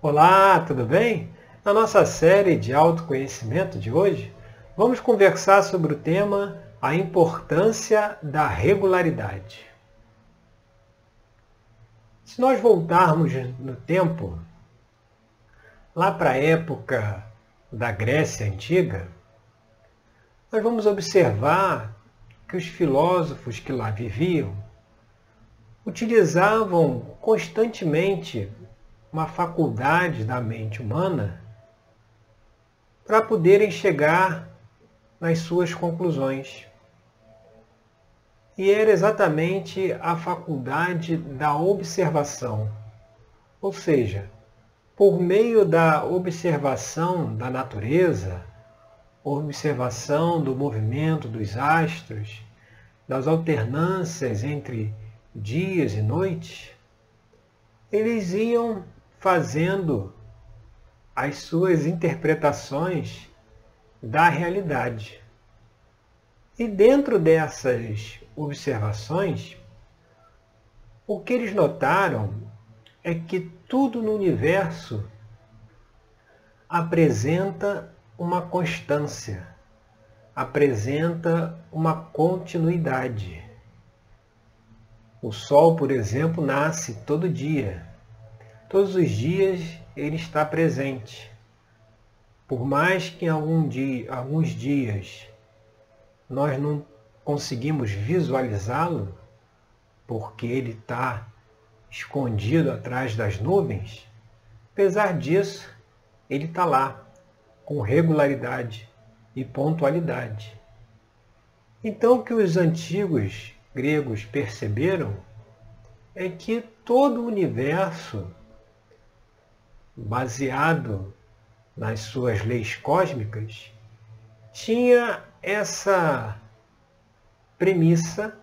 Olá, tudo bem? Na nossa série de autoconhecimento de hoje, vamos conversar sobre o tema a importância da regularidade. Se nós voltarmos no tempo, lá para a época da Grécia Antiga, nós vamos observar que os filósofos que lá viviam utilizavam constantemente uma faculdade da mente humana para poderem chegar nas suas conclusões. E era exatamente a faculdade da observação. Ou seja, por meio da observação da natureza, observação do movimento dos astros, das alternâncias entre dias e noites, eles iam fazendo as suas interpretações da realidade. E dentro dessas observações, o que eles notaram é que tudo no universo apresenta uma constância, apresenta uma continuidade. O Sol, por exemplo, nasce todo dia. Todos os dias ele está presente. Por mais que em algum dia, alguns dias nós não conseguimos visualizá-lo, porque ele está escondido atrás das nuvens, apesar disso, ele está lá, com regularidade e pontualidade. Então, o que os antigos gregos perceberam é que todo o universo, baseado nas suas leis cósmicas, tinha essa premissa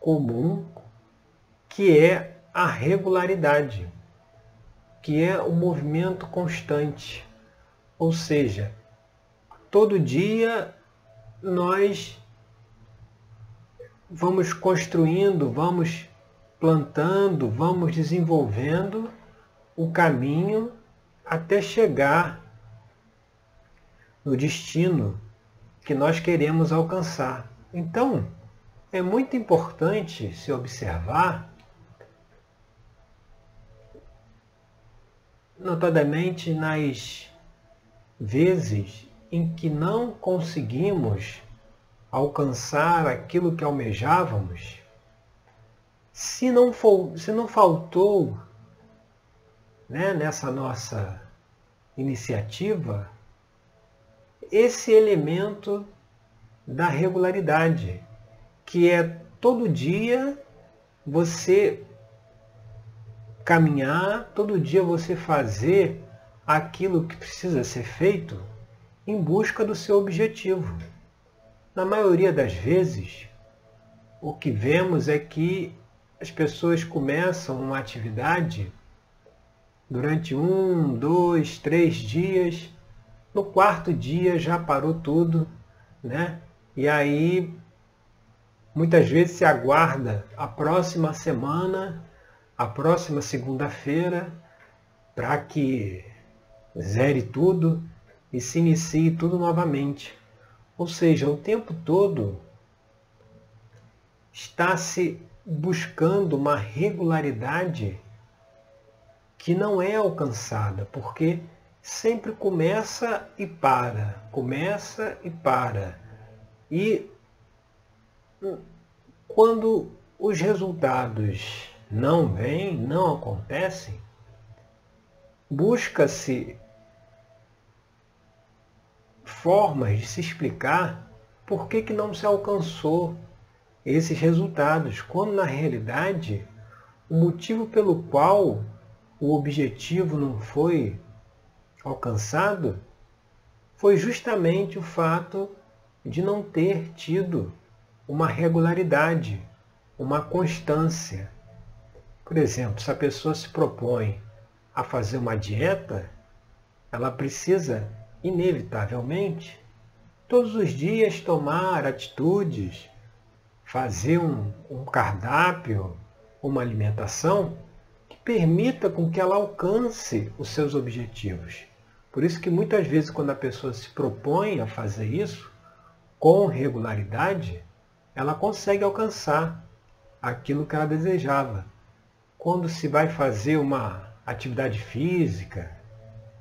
comum que é a regularidade, que é o movimento constante. Ou seja, todo dia nós vamos construindo, vamos plantando, vamos desenvolvendo o caminho até chegar no destino que nós queremos alcançar. Então, é muito importante se observar, notadamente nas vezes em que não conseguimos alcançar aquilo que almejávamos, se não, for, se não faltou né, nessa nossa iniciativa esse elemento da regularidade, que é todo dia você caminhar, todo dia você fazer aquilo que precisa ser feito em busca do seu objetivo. Na maioria das vezes, o que vemos é que as pessoas começam uma atividade durante um, dois, três dias. No quarto dia já parou tudo, né? E aí muitas vezes se aguarda a próxima semana, a próxima segunda-feira, para que zere tudo e se inicie tudo novamente. Ou seja, o tempo todo está se buscando uma regularidade que não é alcançada, porque sempre começa e para, começa e para. E quando os resultados não vêm, não acontecem, busca-se formas de se explicar por que, que não se alcançou esses resultados, quando na realidade o motivo pelo qual o objetivo não foi alcançado foi justamente o fato de não ter tido uma regularidade, uma constância. Por exemplo, se a pessoa se propõe a fazer uma dieta, ela precisa, inevitavelmente, todos os dias tomar atitudes, fazer um, um cardápio, uma alimentação permita com que ela alcance os seus objetivos. Por isso que muitas vezes quando a pessoa se propõe a fazer isso com regularidade, ela consegue alcançar aquilo que ela desejava. Quando se vai fazer uma atividade física,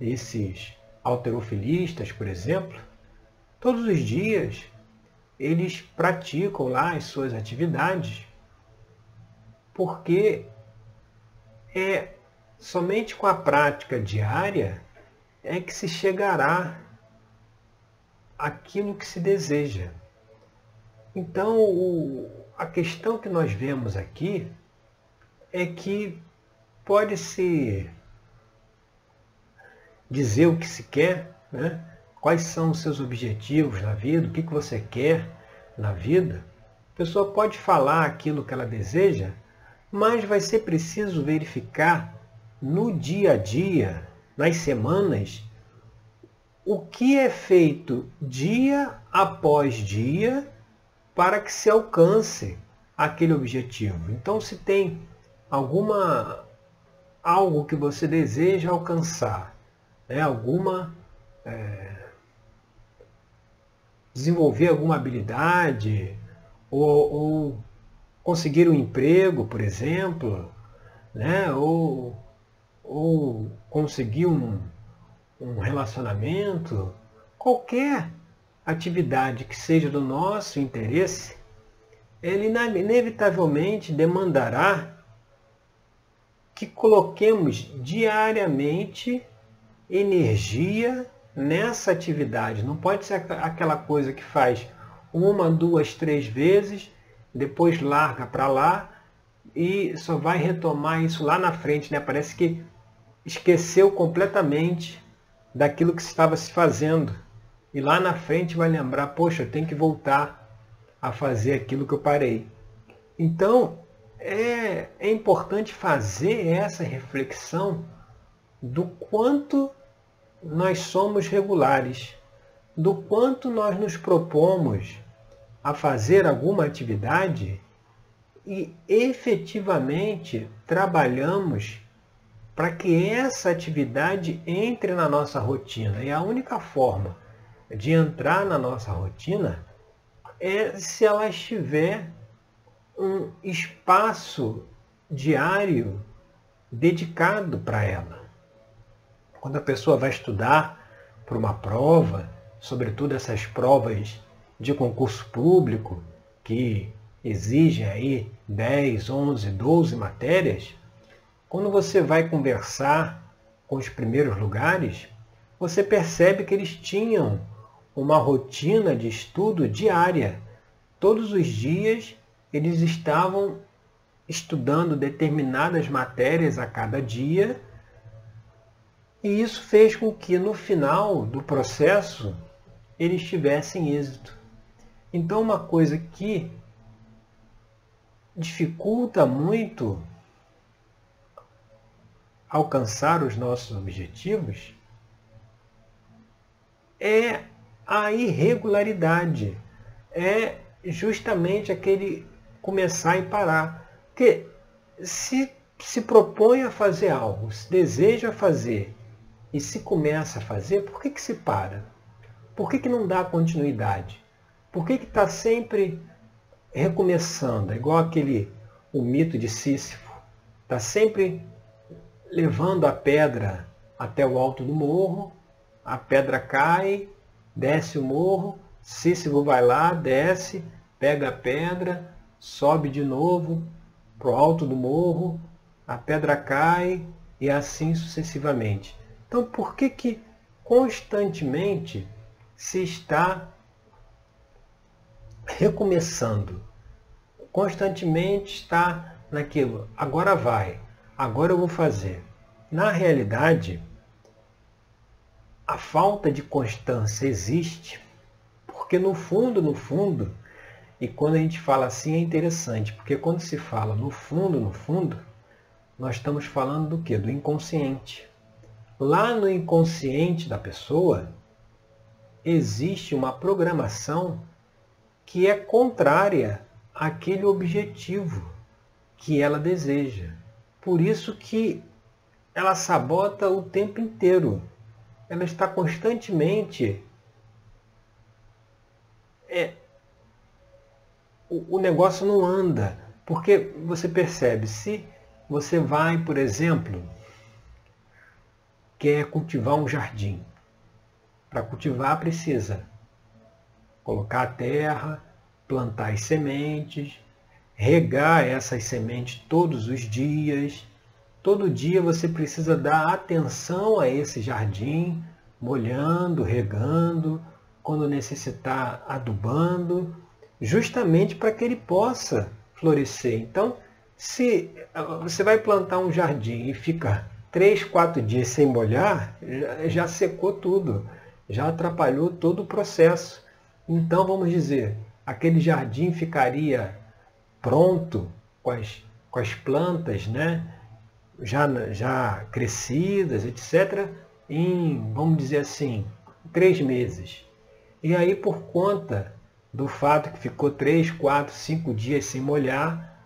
esses alterofilistas, por exemplo, todos os dias eles praticam lá as suas atividades, porque é somente com a prática diária é que se chegará aquilo que se deseja. Então, o, a questão que nós vemos aqui é que pode-se dizer o que se quer, né? quais são os seus objetivos na vida, o que, que você quer na vida. A pessoa pode falar aquilo que ela deseja, mas vai ser preciso verificar no dia a dia, nas semanas, o que é feito dia após dia para que se alcance aquele objetivo. Então, se tem alguma algo que você deseja alcançar, né, alguma é, desenvolver alguma habilidade ou, ou conseguir um emprego, por exemplo, né? ou, ou conseguir um, um relacionamento, qualquer atividade que seja do nosso interesse, ele inevitavelmente demandará que coloquemos diariamente energia nessa atividade. Não pode ser aquela coisa que faz uma, duas, três vezes, depois larga para lá e só vai retomar isso lá na frente. Né? Parece que esqueceu completamente daquilo que estava se fazendo. E lá na frente vai lembrar, poxa, eu tenho que voltar a fazer aquilo que eu parei. Então, é, é importante fazer essa reflexão do quanto nós somos regulares, do quanto nós nos propomos a fazer alguma atividade e efetivamente trabalhamos para que essa atividade entre na nossa rotina. E a única forma de entrar na nossa rotina é se ela estiver um espaço diário dedicado para ela. Quando a pessoa vai estudar para uma prova, sobretudo essas provas de concurso público, que exigem aí 10, 11, 12 matérias, quando você vai conversar com os primeiros lugares, você percebe que eles tinham uma rotina de estudo diária. Todos os dias eles estavam estudando determinadas matérias a cada dia, e isso fez com que no final do processo eles tivessem êxito. Então, uma coisa que dificulta muito alcançar os nossos objetivos é a irregularidade. É justamente aquele começar e parar. Porque se se propõe a fazer algo, se deseja fazer e se começa a fazer, por que, que se para? Por que, que não dá continuidade? Por que está sempre recomeçando? É igual aquele o mito de Sísifo. Está sempre levando a pedra até o alto do morro, a pedra cai, desce o morro, Sísifo vai lá, desce, pega a pedra, sobe de novo para o alto do morro, a pedra cai e assim sucessivamente. Então por que que constantemente se está recomeçando. Constantemente está naquilo, agora vai, agora eu vou fazer. Na realidade, a falta de constância existe, porque no fundo, no fundo, e quando a gente fala assim é interessante, porque quando se fala no fundo, no fundo, nós estamos falando do que? Do inconsciente. Lá no inconsciente da pessoa existe uma programação que é contrária àquele objetivo que ela deseja. Por isso que ela sabota o tempo inteiro. Ela está constantemente. É, o, o negócio não anda. Porque você percebe, se você vai, por exemplo, quer cultivar um jardim. Para cultivar precisa colocar a terra, plantar as sementes, regar essas sementes todos os dias. Todo dia você precisa dar atenção a esse jardim, molhando, regando, quando necessitar, adubando, justamente para que ele possa florescer. Então, se você vai plantar um jardim e fica três, quatro dias sem molhar, já, já secou tudo, já atrapalhou todo o processo. Então, vamos dizer, aquele jardim ficaria pronto com as, com as plantas né, já, já crescidas, etc., em, vamos dizer assim, três meses. E aí, por conta do fato que ficou três, quatro, cinco dias sem molhar,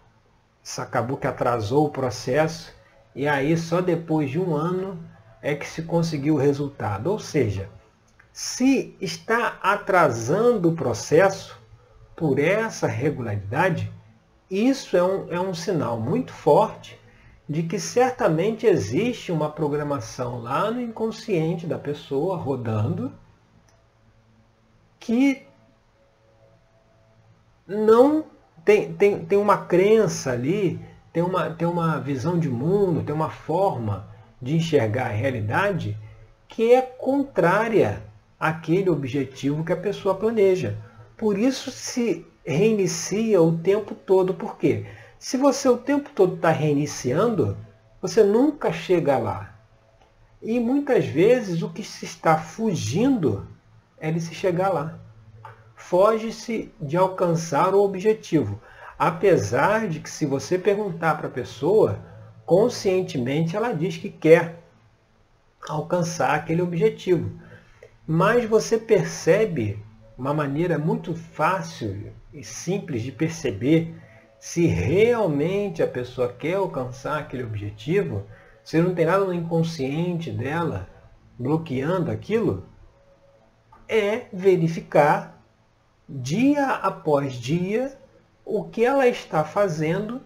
isso acabou que atrasou o processo, e aí só depois de um ano é que se conseguiu o resultado. Ou seja, se está atrasando o processo por essa regularidade, isso é um, é um sinal muito forte de que certamente existe uma programação lá no inconsciente da pessoa rodando que não tem, tem, tem uma crença ali, tem uma, tem uma visão de mundo, tem uma forma de enxergar a realidade que é contrária àquele objetivo que a pessoa planeja. Por isso se reinicia o tempo todo. Por quê? Se você o tempo todo está reiniciando, você nunca chega lá. E muitas vezes o que se está fugindo é de se chegar lá foge-se de alcançar o objetivo. Apesar de que se você perguntar para a pessoa, conscientemente ela diz que quer alcançar aquele objetivo. Mas você percebe uma maneira muito fácil e simples de perceber se realmente a pessoa quer alcançar aquele objetivo, se não tem nada no inconsciente dela bloqueando aquilo, é verificar dia após dia, o que ela está fazendo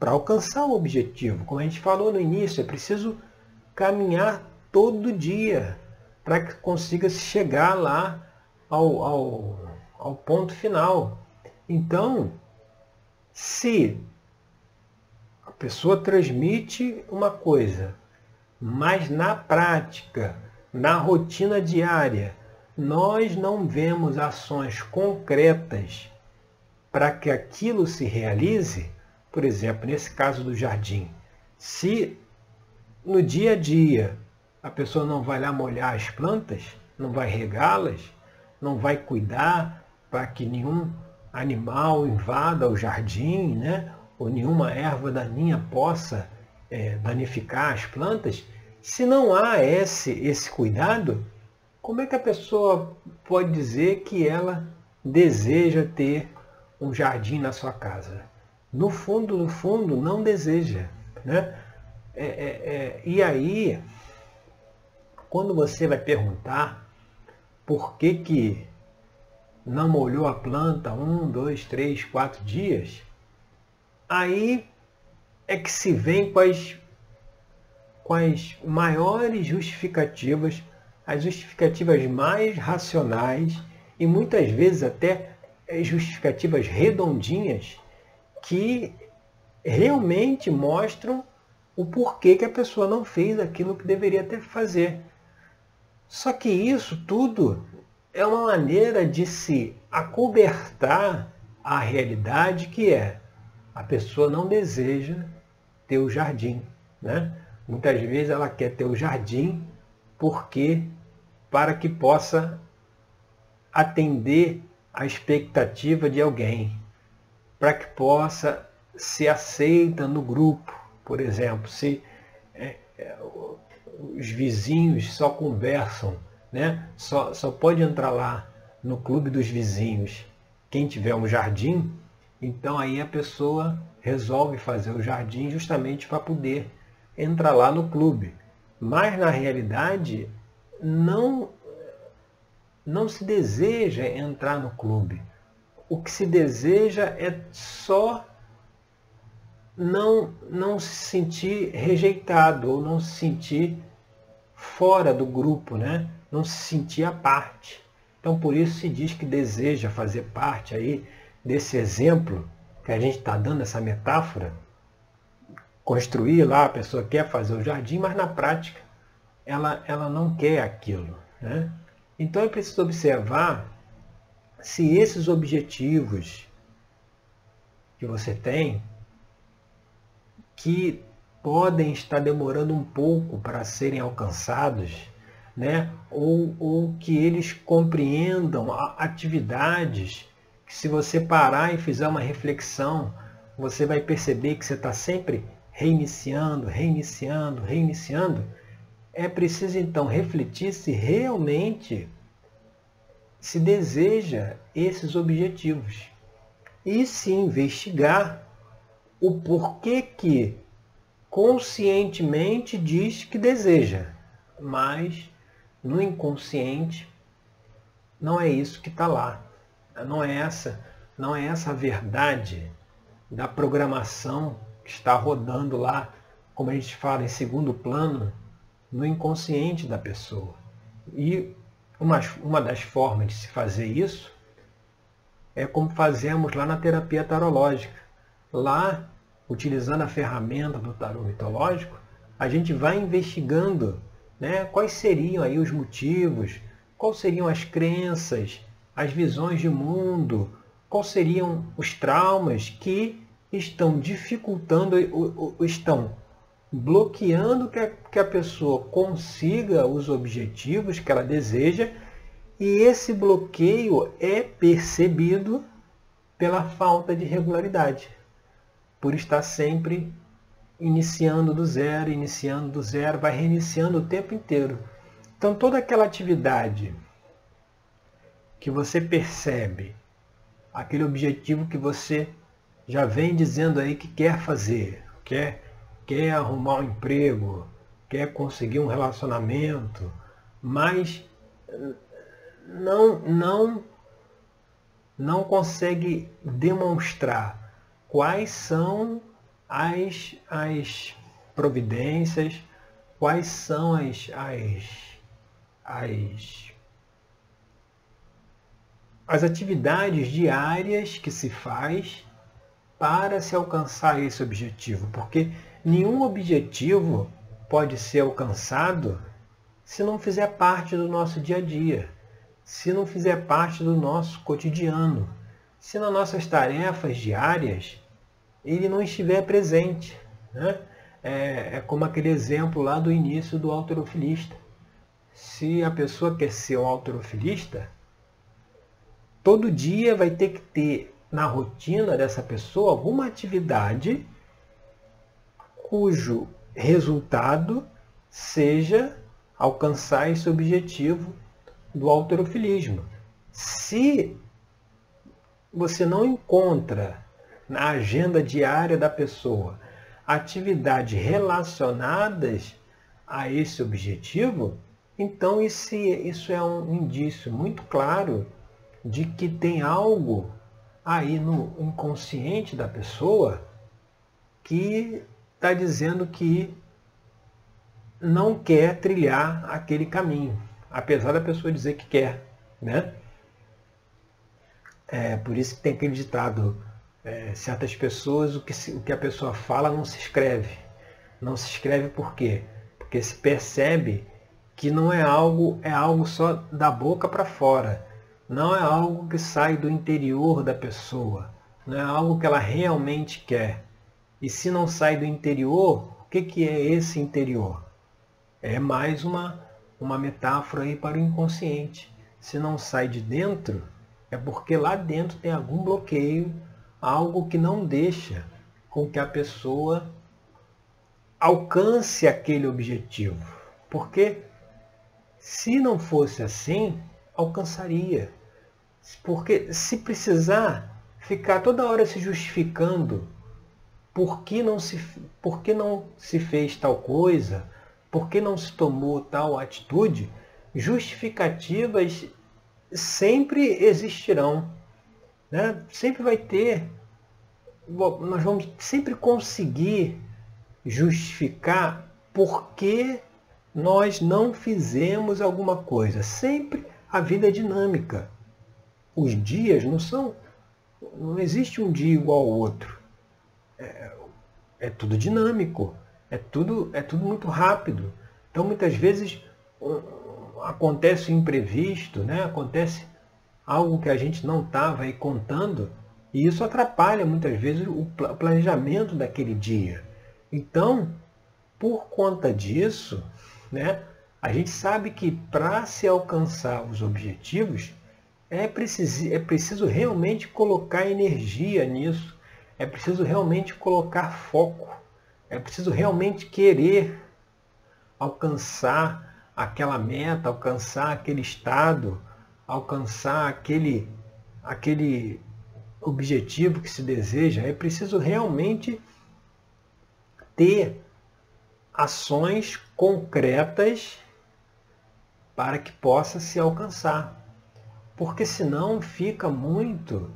para alcançar o objetivo. Como a gente falou no início, é preciso caminhar todo dia para que consiga chegar lá ao, ao, ao ponto final. Então, se a pessoa transmite uma coisa, mas na prática, na rotina diária, nós não vemos ações concretas para que aquilo se realize, por exemplo, nesse caso do jardim, se no dia a dia a pessoa não vai lá molhar as plantas, não vai regá-las, não vai cuidar para que nenhum animal invada o jardim, né? ou nenhuma erva daninha possa é, danificar as plantas, se não há esse, esse cuidado, como é que a pessoa pode dizer que ela deseja ter um jardim na sua casa? No fundo, no fundo, não deseja. Né? É, é, é, e aí, quando você vai perguntar por que, que não molhou a planta um, dois, três, quatro dias, aí é que se vem com as, com as maiores justificativas as justificativas mais racionais e muitas vezes até eh, justificativas redondinhas que realmente mostram o porquê que a pessoa não fez aquilo que deveria ter fazer. Só que isso tudo é uma maneira de se acobertar a realidade que é a pessoa não deseja ter o jardim. Né? Muitas vezes ela quer ter o jardim porque para que possa atender a expectativa de alguém, para que possa ser aceita no grupo, por exemplo, se é, é, os vizinhos só conversam, né? só, só pode entrar lá no clube dos vizinhos quem tiver um jardim, Então aí a pessoa resolve fazer o jardim justamente para poder entrar lá no clube. Mas na realidade não não se deseja entrar no clube. O que se deseja é só não não se sentir rejeitado ou não se sentir fora do grupo, né? Não se sentir à parte. Então por isso se diz que deseja fazer parte aí desse exemplo que a gente está dando essa metáfora, construir lá, a pessoa quer fazer o jardim, mas na prática ela, ela não quer aquilo. Né? Então é preciso observar se esses objetivos que você tem, que podem estar demorando um pouco para serem alcançados, né? ou, ou que eles compreendam atividades que se você parar e fizer uma reflexão, você vai perceber que você está sempre reiniciando, reiniciando, reiniciando. É preciso então refletir se realmente se deseja esses objetivos e se investigar o porquê que conscientemente diz que deseja, mas no inconsciente não é isso que está lá. Não é essa, não é essa a verdade da programação que está rodando lá, como a gente fala em segundo plano, no inconsciente da pessoa. E uma, uma das formas de se fazer isso é como fazemos lá na terapia tarológica. Lá, utilizando a ferramenta do tarô mitológico, a gente vai investigando né, quais seriam aí os motivos, quais seriam as crenças, as visões de mundo, quais seriam os traumas que estão dificultando, estão bloqueando que a, que a pessoa consiga os objetivos que ela deseja e esse bloqueio é percebido pela falta de regularidade, por estar sempre iniciando do zero, iniciando do zero, vai reiniciando o tempo inteiro. Então toda aquela atividade que você percebe aquele objetivo que você já vem dizendo aí que quer fazer, quer, quer arrumar um emprego, quer conseguir um relacionamento, mas não, não, não consegue demonstrar quais são as, as providências, quais são as, as, as as atividades diárias que se faz para se alcançar esse objetivo, porque nenhum objetivo pode ser alcançado se não fizer parte do nosso dia a dia, se não fizer parte do nosso cotidiano, se nas nossas tarefas diárias ele não estiver presente. Né? É, é como aquele exemplo lá do início do autorofilista. Se a pessoa quer ser um autorofilista, todo dia vai ter que ter na rotina dessa pessoa alguma atividade cujo resultado seja alcançar esse objetivo do alterofilismo. Se você não encontra na agenda diária da pessoa atividades relacionadas a esse objetivo, então isso, é um indício muito claro de que tem algo aí no inconsciente da pessoa que está dizendo que não quer trilhar aquele caminho, apesar da pessoa dizer que quer. Né? É por isso que tem aquele ditado, é, certas pessoas, o que, se, o que a pessoa fala não se escreve. Não se escreve por quê? Porque se percebe que não é algo, é algo só da boca para fora não é algo que sai do interior da pessoa, não é algo que ela realmente quer. E se não sai do interior, o que, que é esse interior? É mais uma, uma metáfora aí para o inconsciente. Se não sai de dentro, é porque lá dentro tem algum bloqueio, algo que não deixa com que a pessoa alcance aquele objetivo. Porque se não fosse assim, alcançaria. Porque se precisar ficar toda hora se justificando por que não se, por que não se fez tal coisa, por que não se tomou tal atitude, justificativas sempre existirão. Né? Sempre vai ter, nós vamos sempre conseguir justificar por que nós não fizemos alguma coisa. Sempre a vida é dinâmica. Os dias não são. Não existe um dia igual ao outro. É, é tudo dinâmico. É tudo, é tudo muito rápido. Então muitas vezes acontece o imprevisto, né? acontece algo que a gente não estava aí contando, e isso atrapalha muitas vezes o planejamento daquele dia. Então, por conta disso, né, a gente sabe que para se alcançar os objetivos, é preciso, é preciso realmente colocar energia nisso, é preciso realmente colocar foco, é preciso realmente querer alcançar aquela meta, alcançar aquele estado, alcançar aquele, aquele objetivo que se deseja. É preciso realmente ter ações concretas para que possa se alcançar. Porque senão fica muito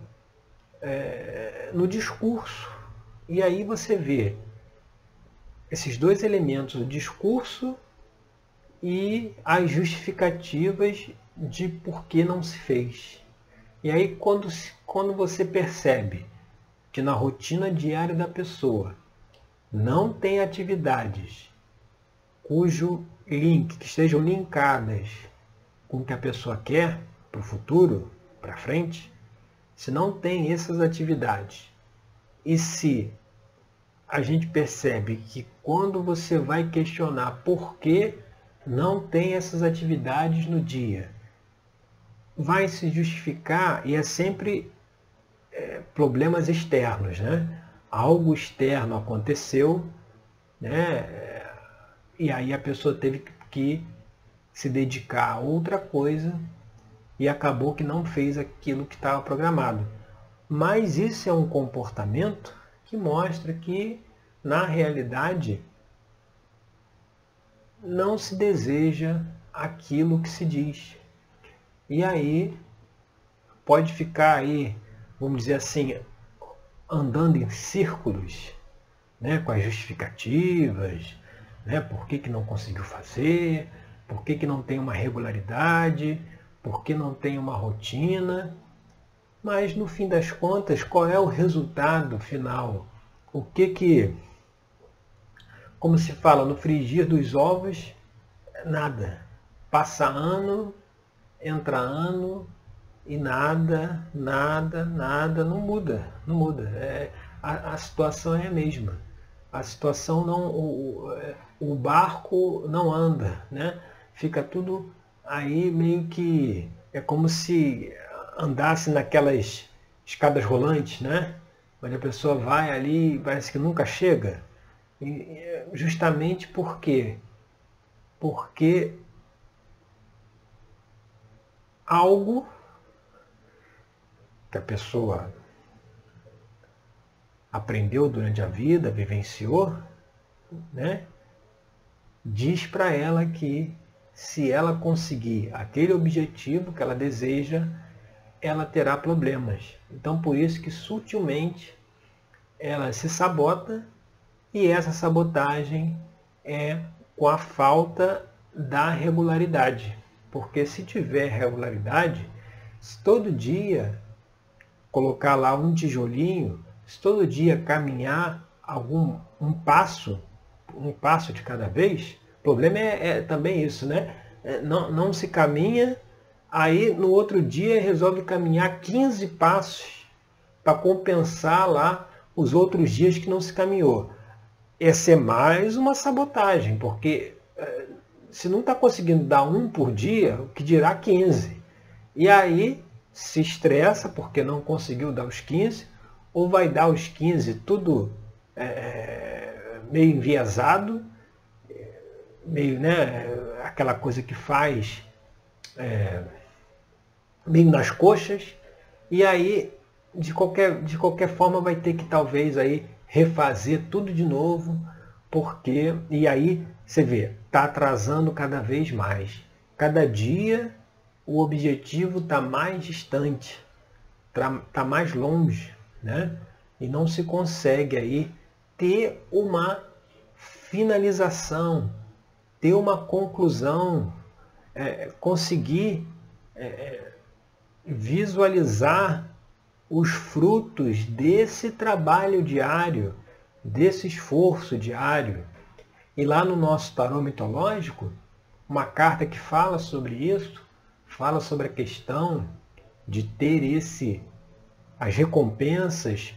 é, no discurso. E aí você vê esses dois elementos, o discurso e as justificativas de por que não se fez. E aí quando, quando você percebe que na rotina diária da pessoa não tem atividades cujo link, que estejam linkadas com o que a pessoa quer para o futuro, para frente, se não tem essas atividades e se a gente percebe que quando você vai questionar por que não tem essas atividades no dia, vai se justificar e é sempre é, problemas externos, né? Algo externo aconteceu, né? E aí a pessoa teve que se dedicar a outra coisa e acabou que não fez aquilo que estava programado. Mas isso é um comportamento que mostra que, na realidade, não se deseja aquilo que se diz. E aí pode ficar aí, vamos dizer assim, andando em círculos, né, com as justificativas, né, por que, que não conseguiu fazer, por que, que não tem uma regularidade, por que não tem uma rotina. Mas no fim das contas, qual é o resultado final? O que que, como se fala, no frigir dos ovos, nada. Passa ano, entra ano e nada, nada, nada, não muda, não muda. É, a, a situação é a mesma. A situação não, o, o barco não anda, né? Fica tudo aí meio que é como se andasse naquelas escadas rolantes, né? Onde a pessoa vai ali e parece que nunca chega. E justamente por quê? Porque algo que a pessoa aprendeu durante a vida, vivenciou, né? diz para ela que se ela conseguir aquele objetivo que ela deseja, ela terá problemas. Então por isso que sutilmente ela se sabota e essa sabotagem é com a falta da regularidade. Porque se tiver regularidade, se todo dia colocar lá um tijolinho, se todo dia caminhar algum um passo, um passo de cada vez, o problema é, é também isso, né? É, não, não se caminha, aí no outro dia resolve caminhar 15 passos para compensar lá os outros dias que não se caminhou. Essa é mais uma sabotagem, porque é, se não está conseguindo dar um por dia, o que dirá 15? E aí se estressa porque não conseguiu dar os 15, ou vai dar os 15 tudo é, meio enviesado, meio, né, aquela coisa que faz é, meio nas coxas, e aí de qualquer, de qualquer forma vai ter que talvez aí refazer tudo de novo, porque e aí você vê, está atrasando cada vez mais. Cada dia o objetivo está mais distante, está tá mais longe, né? E não se consegue aí ter uma finalização, ter uma conclusão, é, conseguir é, é visualizar os frutos desse trabalho diário, desse esforço diário. E lá no nosso tarô mitológico, uma carta que fala sobre isso, fala sobre a questão de ter esse as recompensas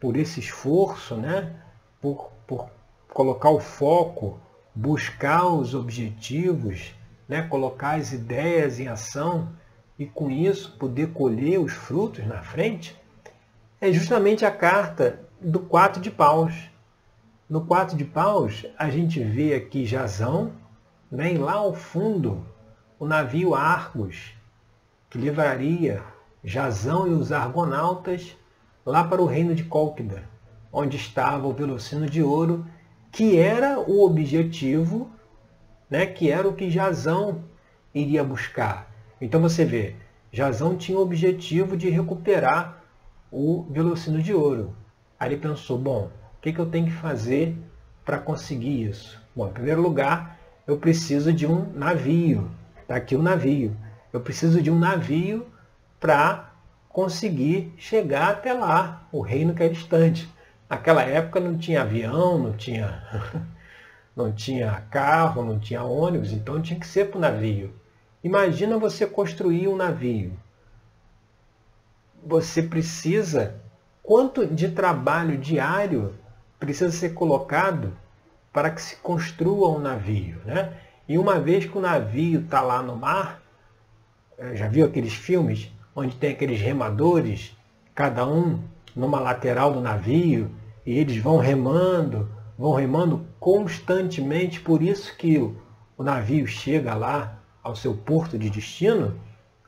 por esse esforço, né? por, por colocar o foco, buscar os objetivos, né? colocar as ideias em ação e com isso poder colher os frutos na frente, é justamente a carta do quatro de paus. No quatro de paus, a gente vê aqui Jazão, né, e lá ao fundo o navio Argos, que levaria Jazão e os argonautas lá para o reino de Cólquida, onde estava o Velocino de Ouro, que era o objetivo, né, que era o que Jazão iria buscar. Então você vê, Jazão tinha o objetivo de recuperar o Velocino de Ouro. Aí ele pensou, bom, o que, que eu tenho que fazer para conseguir isso? Bom, em primeiro lugar, eu preciso de um navio. Está aqui o um navio. Eu preciso de um navio para conseguir chegar até lá, o reino que é distante. Naquela época não tinha avião, não tinha, não tinha carro, não tinha ônibus, então tinha que ser para o navio. Imagina você construir um navio. Você precisa, quanto de trabalho diário precisa ser colocado para que se construa um navio, né? E uma vez que o navio está lá no mar, eh, já viu aqueles filmes onde tem aqueles remadores, cada um numa lateral do navio, e eles vão remando, vão remando constantemente, por isso que o, o navio chega lá ao seu porto de destino,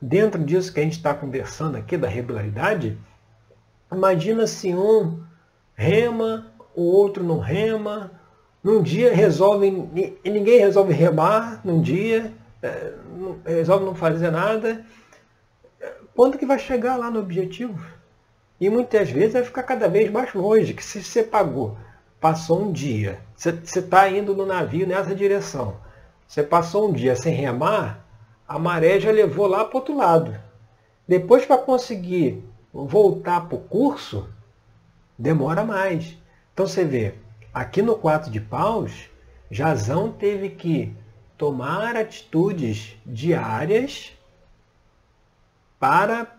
dentro disso que a gente está conversando aqui, da regularidade, imagina se um rema, o outro não rema, num dia resolve, e ninguém resolve remar, num dia, é, resolve não fazer nada, quando que vai chegar lá no objetivo? E muitas vezes vai ficar cada vez mais longe, que se você pagou, passou um dia, você está indo no navio nessa direção, você passou um dia sem remar, a maré já levou lá para o outro lado. Depois, para conseguir voltar para o curso, demora mais. Então você vê, aqui no 4 de paus, Jazão teve que tomar atitudes diárias para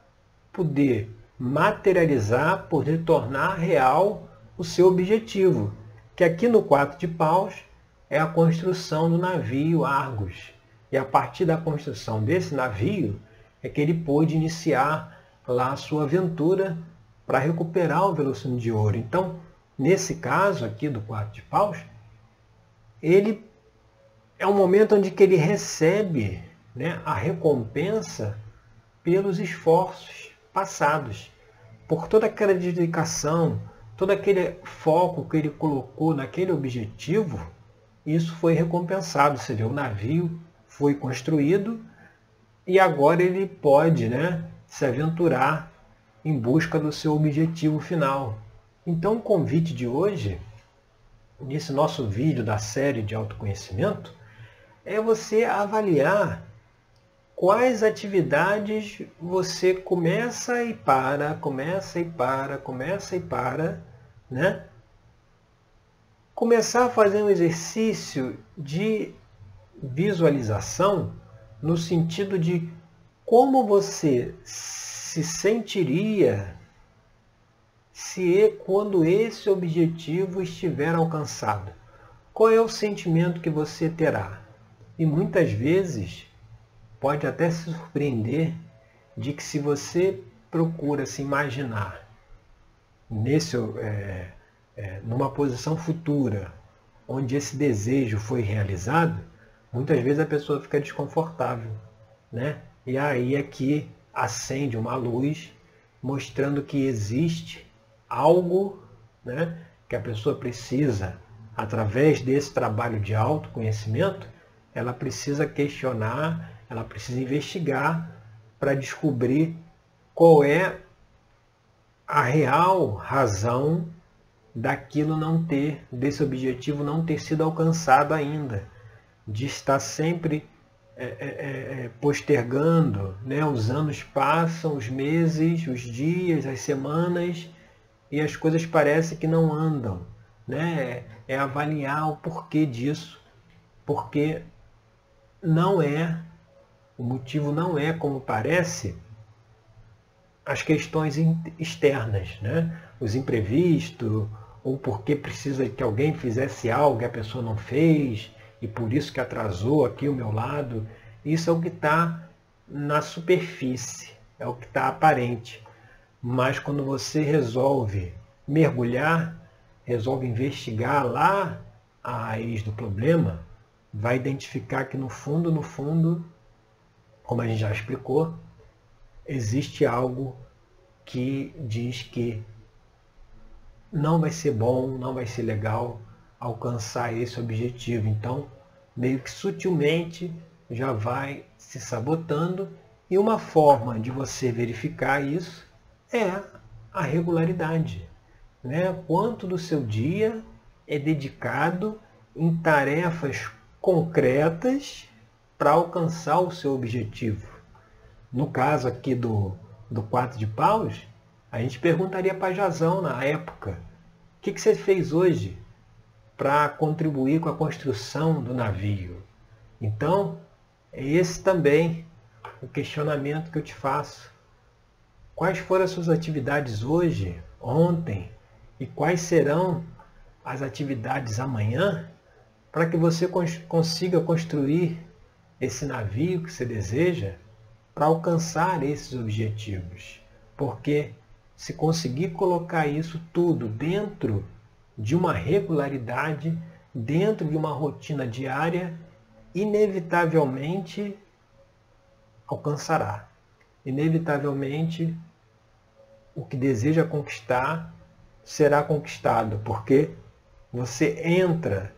poder materializar, poder tornar real o seu objetivo, que aqui no 4 de paus é a construção do navio Argos. E a partir da construção desse navio é que ele pôde iniciar lá a sua aventura para recuperar o Velocino de Ouro. Então, nesse caso aqui do Quatro de Paus, ele é um momento onde que ele recebe né, a recompensa pelos esforços passados, por toda aquela dedicação, todo aquele foco que ele colocou naquele objetivo, isso foi recompensado. Você vê, o navio foi construído e agora ele pode né, se aventurar em busca do seu objetivo final. Então o convite de hoje, nesse nosso vídeo da série de autoconhecimento, é você avaliar quais atividades você começa e para, começa e para, começa e para, né? Começar a fazer um exercício de visualização no sentido de como você se sentiria se quando esse objetivo estiver alcançado. Qual é o sentimento que você terá? E muitas vezes pode até se surpreender de que se você procura se imaginar nesse é, é, numa posição futura, onde esse desejo foi realizado, muitas vezes a pessoa fica desconfortável. Né? E aí é que acende uma luz mostrando que existe algo né, que a pessoa precisa, através desse trabalho de autoconhecimento, ela precisa questionar, ela precisa investigar para descobrir qual é a real razão daquilo não ter, desse objetivo não ter sido alcançado ainda, de estar sempre é, é, é, é, postergando, né? os anos passam, os meses, os dias, as semanas, e as coisas parecem que não andam. Né? É avaliar o porquê disso, porque não é, o motivo não é como parece as questões externas, né? os imprevistos, ou porque precisa que alguém fizesse algo que a pessoa não fez, e por isso que atrasou aqui o meu lado. Isso é o que está na superfície, é o que está aparente. Mas quando você resolve mergulhar, resolve investigar lá a raiz do problema, vai identificar que no fundo, no fundo, como a gente já explicou, existe algo que diz que não vai ser bom, não vai ser legal alcançar esse objetivo. Então, meio que sutilmente já vai se sabotando e uma forma de você verificar isso é a regularidade. Né? Quanto do seu dia é dedicado em tarefas concretas para alcançar o seu objetivo. No caso aqui do, do quatro de paus, a gente perguntaria para Jazão na época, o que, que você fez hoje? para contribuir com a construção do navio. Então, é esse também o questionamento que eu te faço. Quais foram as suas atividades hoje, ontem e quais serão as atividades amanhã para que você consiga construir esse navio que você deseja para alcançar esses objetivos. Porque se conseguir colocar isso tudo dentro de uma regularidade dentro de uma rotina diária, inevitavelmente alcançará. Inevitavelmente o que deseja conquistar será conquistado, porque você entra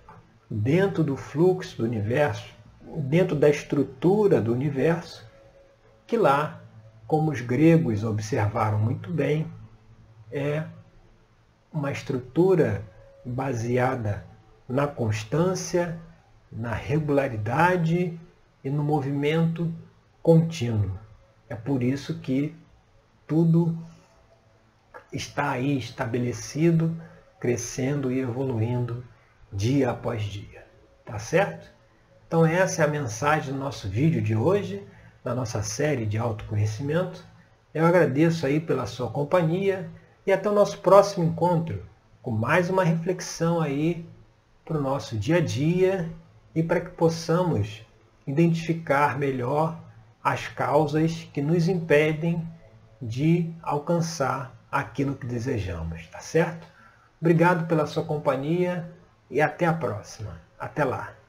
dentro do fluxo do universo, dentro da estrutura do universo, que lá, como os gregos observaram muito bem, é uma estrutura baseada na constância, na regularidade e no movimento contínuo. É por isso que tudo está aí estabelecido, crescendo e evoluindo dia após dia. Tá certo? Então essa é a mensagem do nosso vídeo de hoje, da nossa série de autoconhecimento. Eu agradeço aí pela sua companhia e até o nosso próximo encontro com mais uma reflexão aí para o nosso dia a dia e para que possamos identificar melhor as causas que nos impedem de alcançar aquilo que desejamos, tá certo? Obrigado pela sua companhia e até a próxima. Até lá.